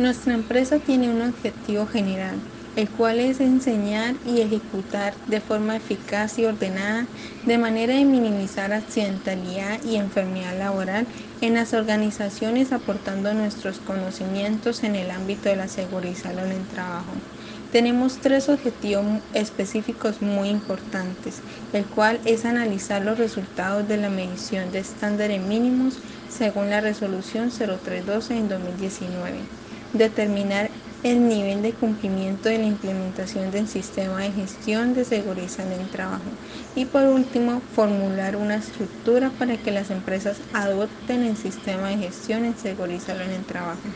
Nuestra empresa tiene un objetivo general, el cual es enseñar y ejecutar de forma eficaz y ordenada, de manera de minimizar accidentalidad y enfermedad laboral en las organizaciones aportando nuestros conocimientos en el ámbito de la seguridad y salud en el trabajo. Tenemos tres objetivos específicos muy importantes, el cual es analizar los resultados de la medición de estándares mínimos según la resolución 0312 en 2019, determinar el nivel de cumplimiento de la implementación del sistema de gestión de seguridad en el trabajo y por último formular una estructura para que las empresas adopten el sistema de gestión en seguridad en el trabajo.